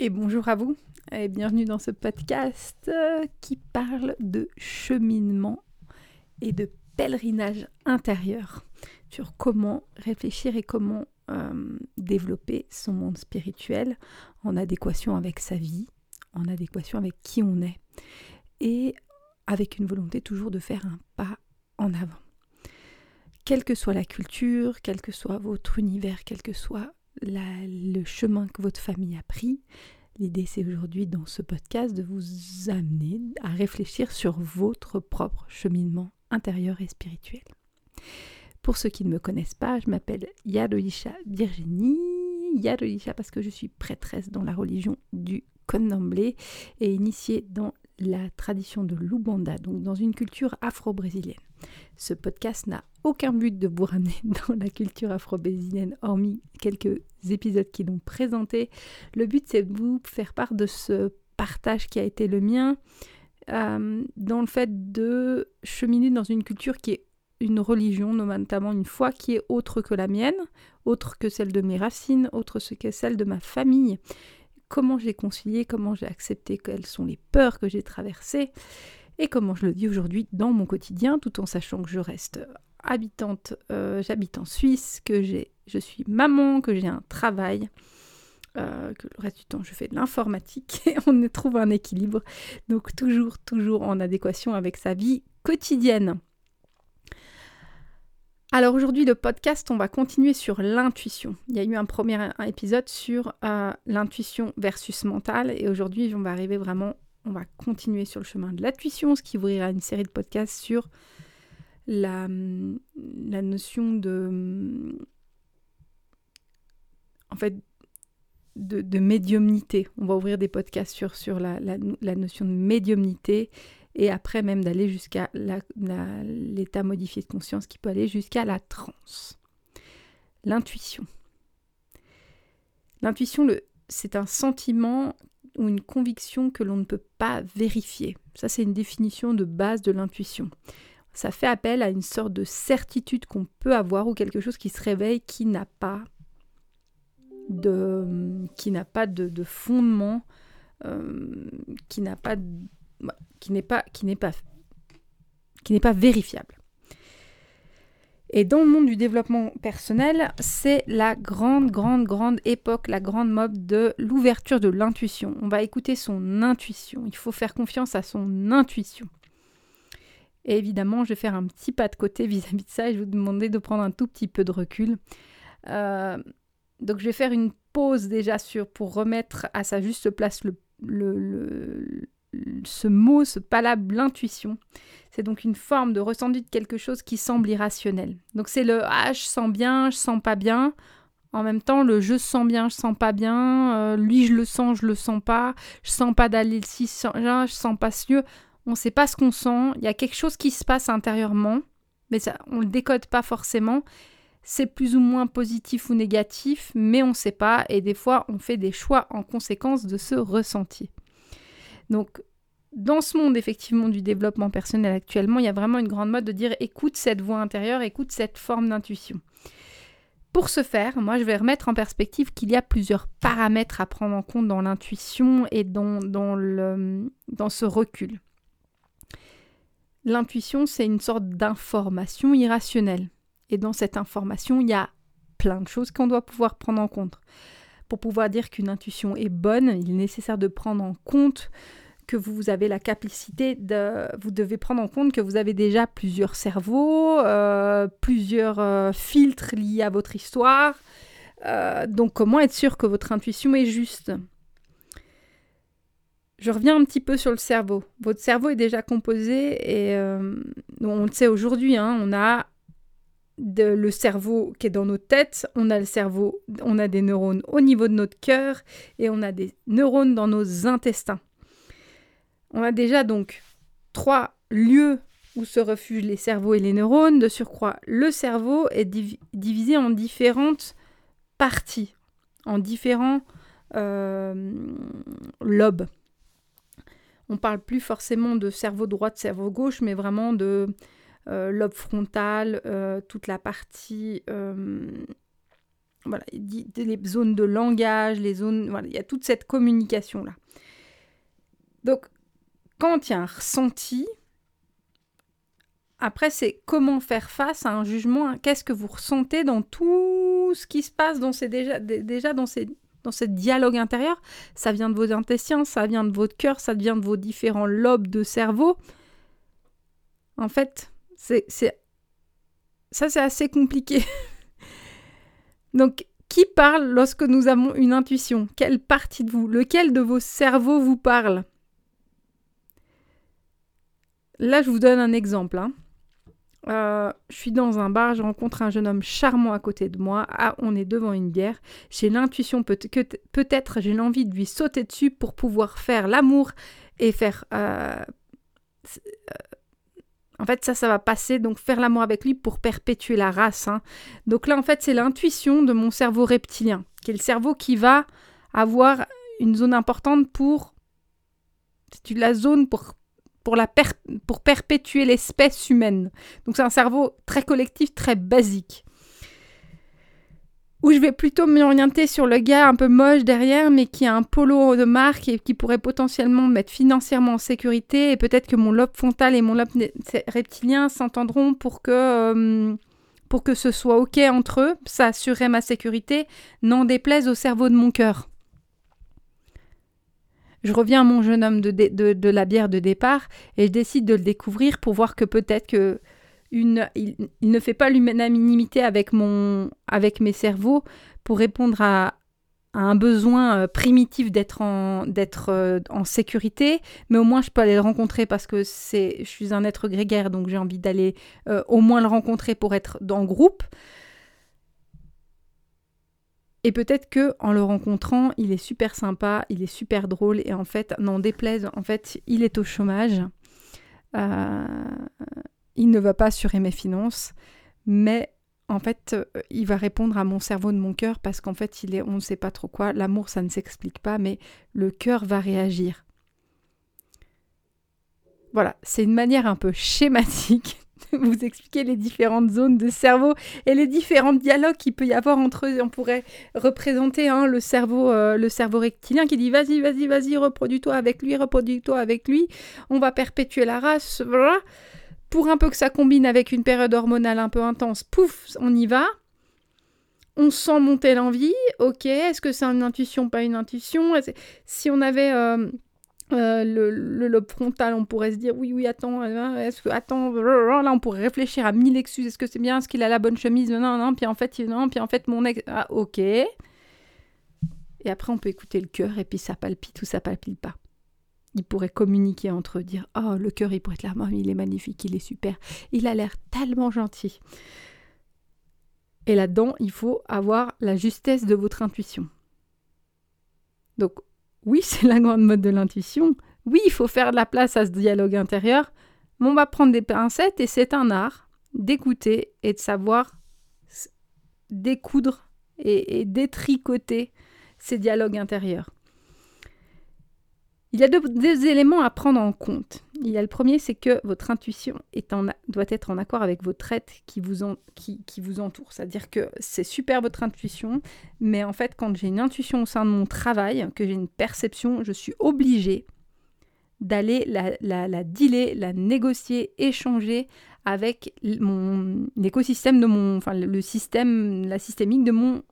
et bonjour à vous et bienvenue dans ce podcast euh, qui parle de cheminement et de pèlerinage intérieur sur comment réfléchir et comment euh, développer son monde spirituel en adéquation avec sa vie, en adéquation avec qui on est et avec une volonté toujours de faire un pas en avant. Quelle que soit la culture, quel que soit votre univers, quel que soit le chemin que votre famille a pris. L'idée, c'est aujourd'hui dans ce podcast de vous amener à réfléchir sur votre propre cheminement intérieur et spirituel. Pour ceux qui ne me connaissent pas, je m'appelle Yadoisha Virginie. Yadoisha parce que je suis prêtresse dans la religion du Condomblé et initiée dans la tradition de l'Ubanda, donc dans une culture afro-brésilienne. Ce podcast n'a aucun but de vous ramener dans la culture afro-brésilienne, hormis quelques épisodes qui l'ont présenté. Le but, c'est de vous faire part de ce partage qui a été le mien, euh, dans le fait de cheminer dans une culture qui est une religion, notamment une foi qui est autre que la mienne, autre que celle de mes racines, autre que celle de ma famille. Comment j'ai concilié, comment j'ai accepté, quelles sont les peurs que j'ai traversées et comment je le vis aujourd'hui dans mon quotidien, tout en sachant que je reste habitante, euh, j'habite en Suisse, que j'ai, je suis maman, que j'ai un travail, euh, que le reste du temps je fais de l'informatique et on trouve un équilibre, donc toujours, toujours en adéquation avec sa vie quotidienne. Alors aujourd'hui, le podcast, on va continuer sur l'intuition. Il y a eu un premier épisode sur euh, l'intuition versus mentale et aujourd'hui, on va arriver vraiment on va continuer sur le chemin de l'intuition, ce qui ouvrira une série de podcasts sur la, la notion fait, de, médiumnité. On va ouvrir des podcasts sur, sur la, la, notion de médiumnité et après même d'aller jusqu'à l'état modifié de conscience qui peut aller jusqu'à la transe. L'intuition. L'intuition, c'est un sentiment ou une conviction que l'on ne peut pas vérifier. Ça, c'est une définition de base de l'intuition. Ça fait appel à une sorte de certitude qu'on peut avoir ou quelque chose qui se réveille qui n'a pas de, qui n'a pas de, fondement, euh, qui n'a pas, qui n'est pas, qui n'est pas, qui n'est pas vérifiable. Et dans le monde du développement personnel, c'est la grande, grande, grande époque, la grande mode de l'ouverture de l'intuition. On va écouter son intuition. Il faut faire confiance à son intuition. Et évidemment, je vais faire un petit pas de côté vis-à-vis de ça et je vais vous demander de prendre un tout petit peu de recul. Euh, donc, je vais faire une pause déjà sur pour remettre à sa juste place le, ce mot, ce palabre, l'intuition. C'est donc une forme de ressenti de quelque chose qui semble irrationnel. Donc c'est le ah, je sens bien, je sens pas bien. En même temps, le je sens bien, je sens pas bien. Euh, lui, je le sens, je le sens pas. Je sens pas d'aller si je sens pas mieux. On ne sait pas ce qu'on sent. Il y a quelque chose qui se passe intérieurement, mais on le décode pas forcément. C'est plus ou moins positif ou négatif, mais on ne sait pas. Et des fois, on fait des choix en conséquence de ce ressenti. Donc, dans ce monde effectivement du développement personnel actuellement, il y a vraiment une grande mode de dire écoute cette voix intérieure, écoute cette forme d'intuition. Pour ce faire, moi je vais remettre en perspective qu'il y a plusieurs paramètres à prendre en compte dans l'intuition et dans ce recul. L'intuition, c'est une sorte d'information irrationnelle. Et dans cette information, il y a plein de choses qu'on doit pouvoir prendre en compte. Pour pouvoir dire qu'une intuition est bonne, il est nécessaire de prendre en compte que vous avez la capacité de... Vous devez prendre en compte que vous avez déjà plusieurs cerveaux, euh, plusieurs euh, filtres liés à votre histoire. Euh, donc comment être sûr que votre intuition est juste? Je reviens un petit peu sur le cerveau. Votre cerveau est déjà composé et on le sait aujourd'hui, hein, on a le cerveau qui est dans nos têtes, on a le cerveau, on a des neurones au niveau de notre cœur et on a des neurones dans nos intestins. On a déjà donc trois lieux où se refugent les cerveaux et les neurones. De surcroît, le cerveau est divisé en différentes parties, en différents euh, lobes. On parle plus forcément de cerveau droit, cerveau gauche, mais vraiment de euh, lobe frontal, euh, toute la partie voilà, les zones de langage, les zones, voilà, il y a toute cette communication là. Donc, quand il y a un ressenti, après, c'est comment faire face à un jugement. Qu'est-ce que vous ressentez dans tout ce qui se passe dans ces, déjà, déjà dans, ces, dans ce dialogue intérieur Ça vient de vos intestins, ça vient de votre cœur, ça vient de vos différents lobes de cerveau. En fait, c'est ça, c'est assez compliqué. Donc, qui parle lorsque nous avons une intuition? Quelle partie de vous? Lequel de vos cerveaux vous parle? Là, je vous donne un exemple. Hein. Euh, je suis dans un bar, je rencontre un jeune homme charmant à côté de moi. Ah, on est devant une bière. J'ai l'intuition peut que peut-être j'ai l'envie de lui sauter dessus pour pouvoir faire l'amour et faire euh, euh, en fait, ça, ça va passer, donc faire l'amour avec lui pour perpétuer la race. Hein. Donc là, en fait, c'est l'intuition de mon cerveau reptilien, qui est le cerveau qui va avoir une zone importante pour... C'est la zone pour, pour, la pour perpétuer l'espèce humaine. Donc c'est un cerveau très collectif, très basique où je vais plutôt m'orienter sur le gars un peu moche derrière, mais qui a un polo de marque et qui pourrait potentiellement me mettre financièrement en sécurité. Et peut-être que mon lobe frontal et mon lobe reptilien s'entendront pour que, euh, pour que ce soit OK entre eux. Ça assurerait ma sécurité, n'en déplaise au cerveau de mon cœur. Je reviens à mon jeune homme de, la bière de départ et je décide de le découvrir pour voir que peut-être que il, ne fait pas l'unanimité avec, mon, avec mes cerveaux pour répondre à, un besoin euh, primitif d'être en, euh, en sécurité, mais au moins je peux aller le rencontrer parce que c'est, je suis un être grégaire, donc j'ai envie d'aller euh, au moins le rencontrer pour être dans le groupe. Et peut-être que en le rencontrant, il est super sympa, il est super drôle, et en fait, n'en déplaise, en fait, il est au chômage. Euh, il ne va pas assurer mes finances, mais en fait, euh, il va répondre à mon cerveau de mon cœur parce qu'en fait, il est, on ne sait pas trop quoi. L'amour, ça ne s'explique pas, mais le cœur va réagir. Voilà, c'est une manière un peu schématique vous expliquer les différentes zones de cerveau et les différents dialogues qu'il peut y avoir entre eux. On pourrait représenter hein, le cerveau, euh, le cerveau rectilien qui dit vas-y, vas-y, vas-y, reproduis-toi avec lui, reproduis-toi avec lui. On va perpétuer la race. Pour un peu que ça combine avec une période hormonale un peu intense, pouf, on y va. On sent monter l'envie, ok, est-ce que c'est une intuition, pas une intuition? Si on avait euh, euh, le, lobe frontal, on pourrait se dire oui, oui, attends, euh, est-ce que, attends, là on pourrait réfléchir à mille excuses, est-ce que c'est bien, est-ce qu'il a la bonne chemise, non, non, puis en fait, non, puis en fait, mon ex, ah, ok. Et après, on peut écouter le cœur et puis ça palpite ou ça palpite pas ils pourraient communiquer entre eux, dire Oh, le cœur, il pourrait être là, il est magnifique, il est super, il a l'air tellement gentil. Et là-dedans, il faut avoir la justesse de votre intuition. Donc, oui, c'est la grande mode de l'intuition. Oui, il faut faire de la place à ce dialogue intérieur. Mais on va prendre des pincettes et c'est un art d'écouter et de savoir découdre et détricoter ces dialogues intérieurs. Il y a deux, éléments à prendre en compte. Il y a le premier, c'est que votre intuition en, doit être en accord avec votre être qui vous, qui, qui vous entoure. C'est-à-dire que c'est super votre intuition, mais en fait, quand j'ai une intuition au sein de mon travail, que j'ai une perception, je suis obligée d'aller la, la, la dealer, la négocier, échanger avec mon l'écosystème de mon, enfin le système, la systémique de mon,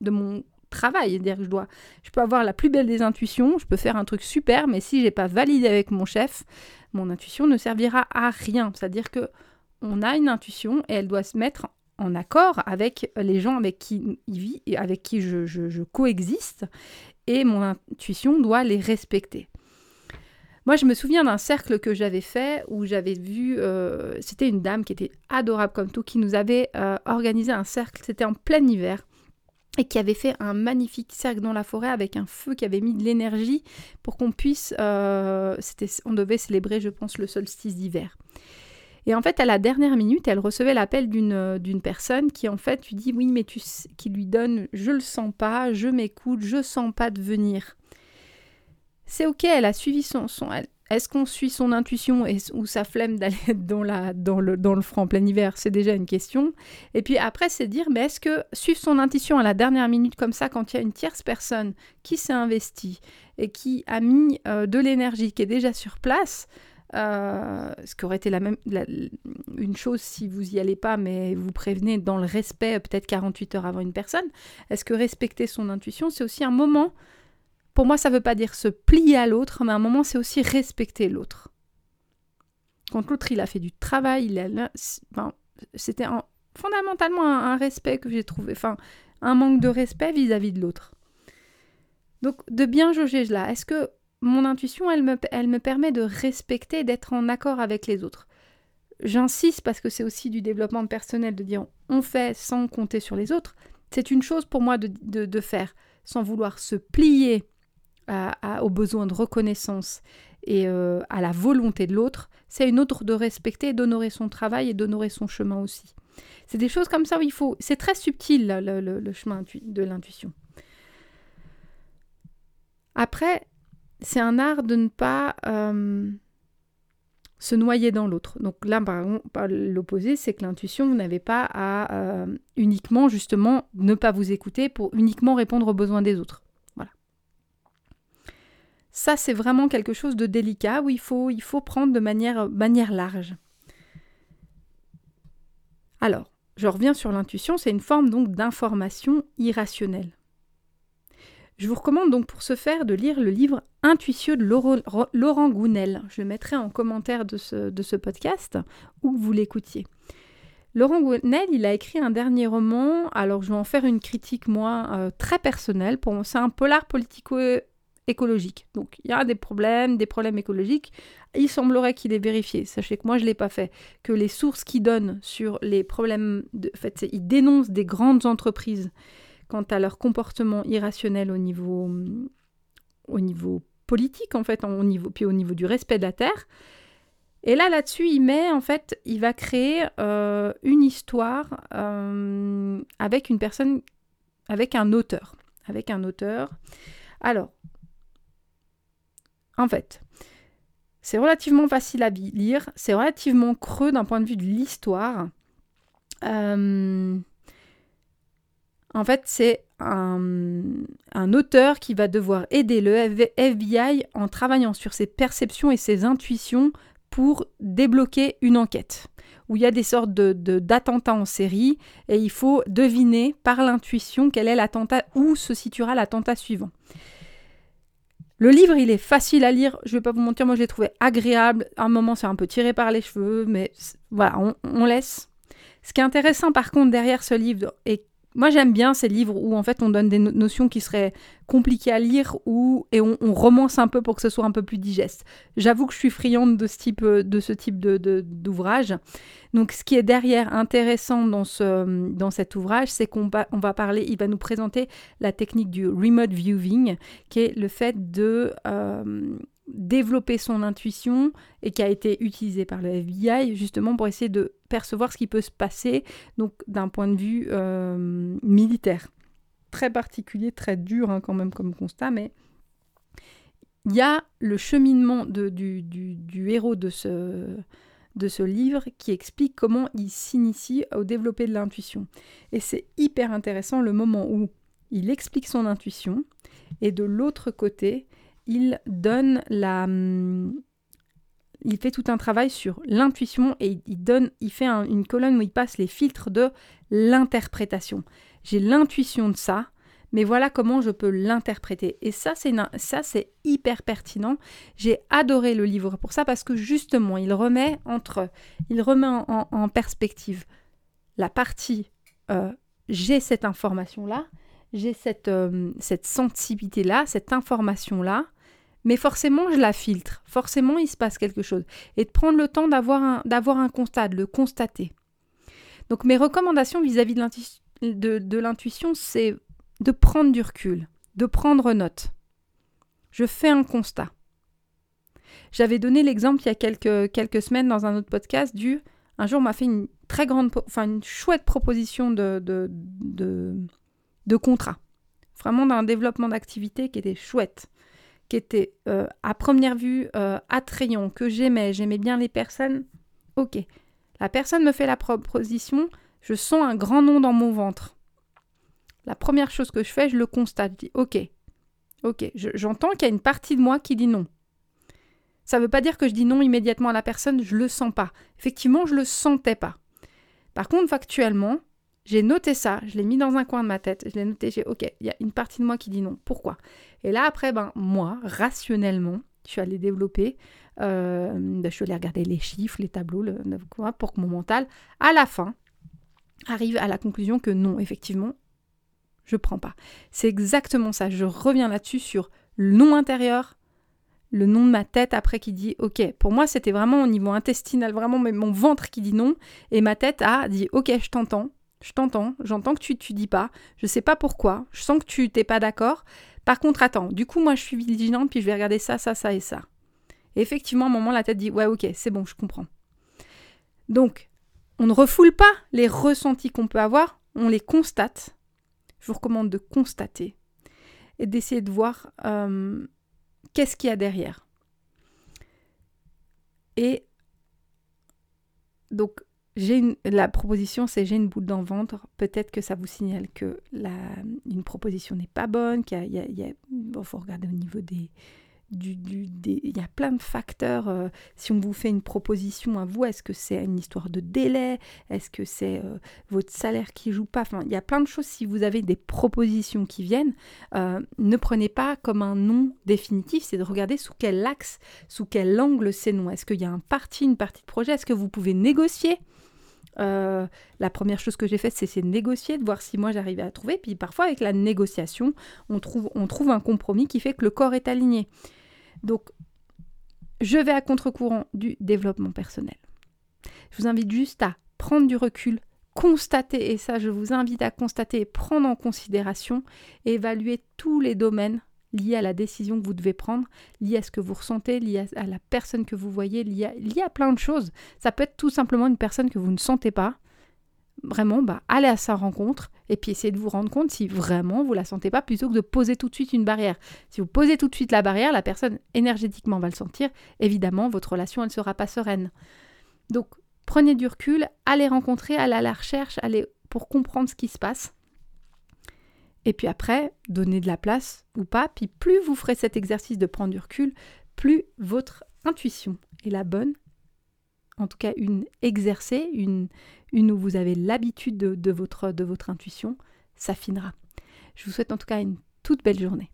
de mon travail. C'est-à-dire que je dois, je peux avoir la plus belle des intuitions, je peux faire un truc super, mais si j'ai pas validé avec mon chef, mon intuition ne servira à rien. C'est-à-dire que on a une intuition et elle doit se mettre en accord avec les gens avec qui il vit et avec qui je, je, coexiste, et mon intuition doit les respecter. Moi, je me souviens d'un cercle que j'avais fait où j'avais vu, euh, c'était une dame qui était adorable comme tout, qui nous avait euh, organisé un cercle, c'était en plein hiver et qui avait fait un magnifique cercle dans la forêt avec un feu qui avait mis de l'énergie pour qu'on puisse, euh, on devait célébrer, je pense, le solstice d'hiver. Et en fait, à la dernière minute, elle recevait l'appel d'une, euh, personne qui, en fait, lui dit Oui, mais tu qui lui donne Je le sens pas, je m'écoute, je sens pas de venir. C'est ok, elle a suivi son. son est-ce qu'on suit son intuition ou sa flemme d'aller dans, le, dans front en plein hiver C'est déjà une question. Et puis après, c'est dire, mais est-ce que suivre son intuition à la dernière minute comme ça, quand il y a une tierce personne qui s'est investie et qui a mis euh, de l'énergie, qui est déjà sur place, euh, ce qui aurait été la même, une chose si vous y allez pas, mais vous prévenez dans le respect, peut-être 48 heures avant une personne. Est-ce que respecter son intuition, c'est aussi un moment pour moi, ça ne veut pas dire se plier à l'autre, mais à un moment, c'est aussi respecter l'autre. Quand l'autre, il a fait du travail, il c'était fondamentalement un, respect que j'ai trouvé, enfin, un manque de respect vis-à-vis de l'autre. Donc, de bien jauger là, est-ce que mon intuition, elle me, permet de respecter, d'être en accord avec les autres? J'insiste parce que c'est aussi du développement personnel de dire on fait sans compter sur les autres. C'est une chose pour moi de faire sans vouloir se plier à, aux besoins de reconnaissance et euh, à la volonté de l'autre, c'est une autre de respecter, d'honorer son travail et d'honorer son chemin aussi. C'est des choses comme ça où il faut. C'est très subtil le, chemin de l'intuition. Après, c'est un art de ne pas euh, se noyer dans l'autre. Donc là, par l'opposé, c'est que l'intuition, vous n'avez pas à euh, uniquement, justement, ne pas vous écouter pour uniquement répondre aux besoins des autres. Ça, c'est vraiment quelque chose de délicat où il faut, il faut prendre de manière, manière large. Alors, je reviens sur l'intuition, c'est une forme donc d'information irrationnelle. Je vous recommande donc pour ce faire de lire le livre Intuitieux de Laurent Gounel. Je le mettrai en commentaire de ce, de ce podcast où vous l'écoutiez. Laurent Gounel, il a écrit un dernier roman, alors je vais en faire une critique moi euh, très personnelle. Pour c'est un polar politico écologique. Donc il y a des problèmes, des problèmes écologiques. Il semblerait qu'il ait vérifié, sachez que moi je ne l'ai pas fait, que les sources qu'il donne sur les problèmes, en fait, il dénonce des grandes entreprises quant à leur comportement irrationnel au niveau, au niveau politique, en fait, au niveau, puis au niveau du respect de la Terre. Et là, là-dessus, il met, en fait, il va créer euh, une histoire euh, avec une personne, avec un auteur. Avec un auteur. Alors, en fait, c'est relativement facile à lire, c'est relativement creux d'un point de vue de l'histoire. Euh, en fait, c'est un, auteur qui va devoir aider le FBI en travaillant sur ses perceptions et ses intuitions pour débloquer une enquête où il y a des sortes de, d'attentats en série et il faut deviner par l'intuition quel est l'attentat, où se situera l'attentat suivant. Le livre, il est facile à lire, je vais pas vous mentir, moi je l'ai trouvé agréable. À un moment, c'est un peu tiré par les cheveux, mais voilà, on, laisse. Ce qui est intéressant par contre derrière ce livre, et moi j'aime bien ces livres où en fait on donne des notions qui seraient compliquées à lire ou, et on, romance un peu pour que ce soit un peu plus digeste. J'avoue que je suis friande de ce type, de ce type d'ouvrage. Donc ce qui est derrière intéressant dans, ce, dans cet ouvrage, c'est qu'on va, on va parler, il va nous présenter la technique du remote viewing, qui est le fait de euh, développer son intuition et qui a été utilisé par le FBI justement pour essayer de percevoir ce qui peut se passer donc d'un point de vue euh, militaire. Très particulier, très dur hein, quand même comme constat, mais il y a le cheminement de, du, du héros de ce, de ce livre qui explique comment il s'initie au développer de l'intuition. Et c'est hyper intéressant le moment où il explique son intuition et de l'autre côté, il donne la hum, il fait tout un travail sur l'intuition et il donne il fait une colonne où il passe les filtres de l'interprétation. J'ai l'intuition de ça, mais voilà comment je peux l'interpréter. Et ça, c'est ça, c'est hyper pertinent. J'ai adoré le livre pour ça parce que justement, il remet entre, il remet en, perspective la partie euh, j'ai cette information là, j'ai cette, euh, cette sensibilité là, cette information là. Mais forcément, je la filtre. Forcément, il se passe quelque chose. Et de prendre le temps d'avoir un, constat, de le constater. Donc mes recommandations vis-à-vis de l'intuition, c'est de prendre du recul, de prendre note. Je fais un constat. J'avais donné l'exemple il y a quelques, semaines dans un autre podcast du un jour on m'a fait une très grande, enfin une chouette proposition de contrat. Vraiment d'un développement d'activité qui était chouette, qui était euh, à première vue euh, attrayant, que j'aimais, j'aimais bien les personnes, ok. La personne me fait la proposition, je sens un grand nom dans mon ventre. La première chose que je fais, je le constate, je dis ok, ok, j'entends qu'il y a une partie de moi qui dit non. Ça ne veut pas dire que je dis non immédiatement à la personne, je le sens pas. Effectivement, je le sentais pas. Par contre, factuellement, j'ai noté ça, je l'ai mis dans un coin de ma tête, je l'ai noté, j'ai ok, il y a une partie de moi qui dit non. Pourquoi? Et là, après, ben, moi, rationnellement, je suis allée développer, euh, je suis allée regarder les chiffres, les tableaux, le, pour que mon mental, à la fin, arrive à la conclusion que non, effectivement, je prends pas. C'est exactement ça. Je reviens là-dessus sur le nom intérieur, le nom de ma tête après qui dit ok. Pour moi, c'était vraiment au niveau intestinal, vraiment mon ventre qui dit non, et ma tête a dit ok, je t'entends, je t'entends, j'entends que tu tu dis pas, je sais pas pourquoi, je sens que tu t'es pas d'accord. Par contre, attends, du coup, moi, je suis vigilante, puis je vais regarder ça, ça, ça et ça. Et effectivement, à un moment, la tête dit ouais, ok, c'est bon, je comprends. Donc, on ne refoule pas les ressentis qu'on peut avoir, on les constate. Je vous recommande de constater et d'essayer de voir euh, qu'est-ce qu'il y a derrière. Et donc, la proposition, c'est j'ai une boule dans le ventre. Peut-être que ça vous signale que la, une proposition n'est pas bonne, qu'il y a, faut regarder au niveau des, il y a plein de facteurs. Euh, si on vous fait une proposition à vous, est-ce que c'est une histoire de délai? Est-ce que c'est euh, votre salaire qui joue pas? Enfin, il y a plein de choses. Si vous avez des propositions qui viennent, euh, ne prenez pas comme un non définitif. C'est de regarder sous quel axe, sous quel angle c'est non. Est-ce qu'il y a un parti, une partie de projet? Est-ce que vous pouvez négocier? La première chose que j'ai faite, c'est de négocier, de voir si moi j'arrivais à trouver. Puis parfois, avec la négociation, on trouve, on trouve un compromis qui fait que le corps est aligné. Donc, je vais à contre-courant du développement personnel. Je vous invite juste à prendre du recul, constater, et ça je vous invite à constater et prendre en considération, évaluer tous les domaines liés à la décision que vous devez prendre, liés à ce que vous ressentez, liés à la personne que vous voyez, liés à, à plein de choses. Ça peut être tout simplement une personne que vous ne sentez pas, vraiment, bah, allez à sa rencontre et puis essayez de vous rendre compte si vraiment vous la sentez pas plutôt que de poser tout de suite une barrière. Si vous posez tout de suite la barrière, la personne énergétiquement va le sentir. Évidemment, votre relation, elle ne sera pas sereine. Donc, prenez du recul, allez rencontrer, allez à la recherche, allez pour comprendre ce qui se passe. Et puis après, donnez de la place ou pas. Puis plus vous ferez cet exercice de prendre du recul, plus votre intuition est la bonne en tout cas une exercée, une, une où vous avez l'habitude de, votre, de votre intuition, s'affinera. Je vous souhaite en tout cas une toute belle journée.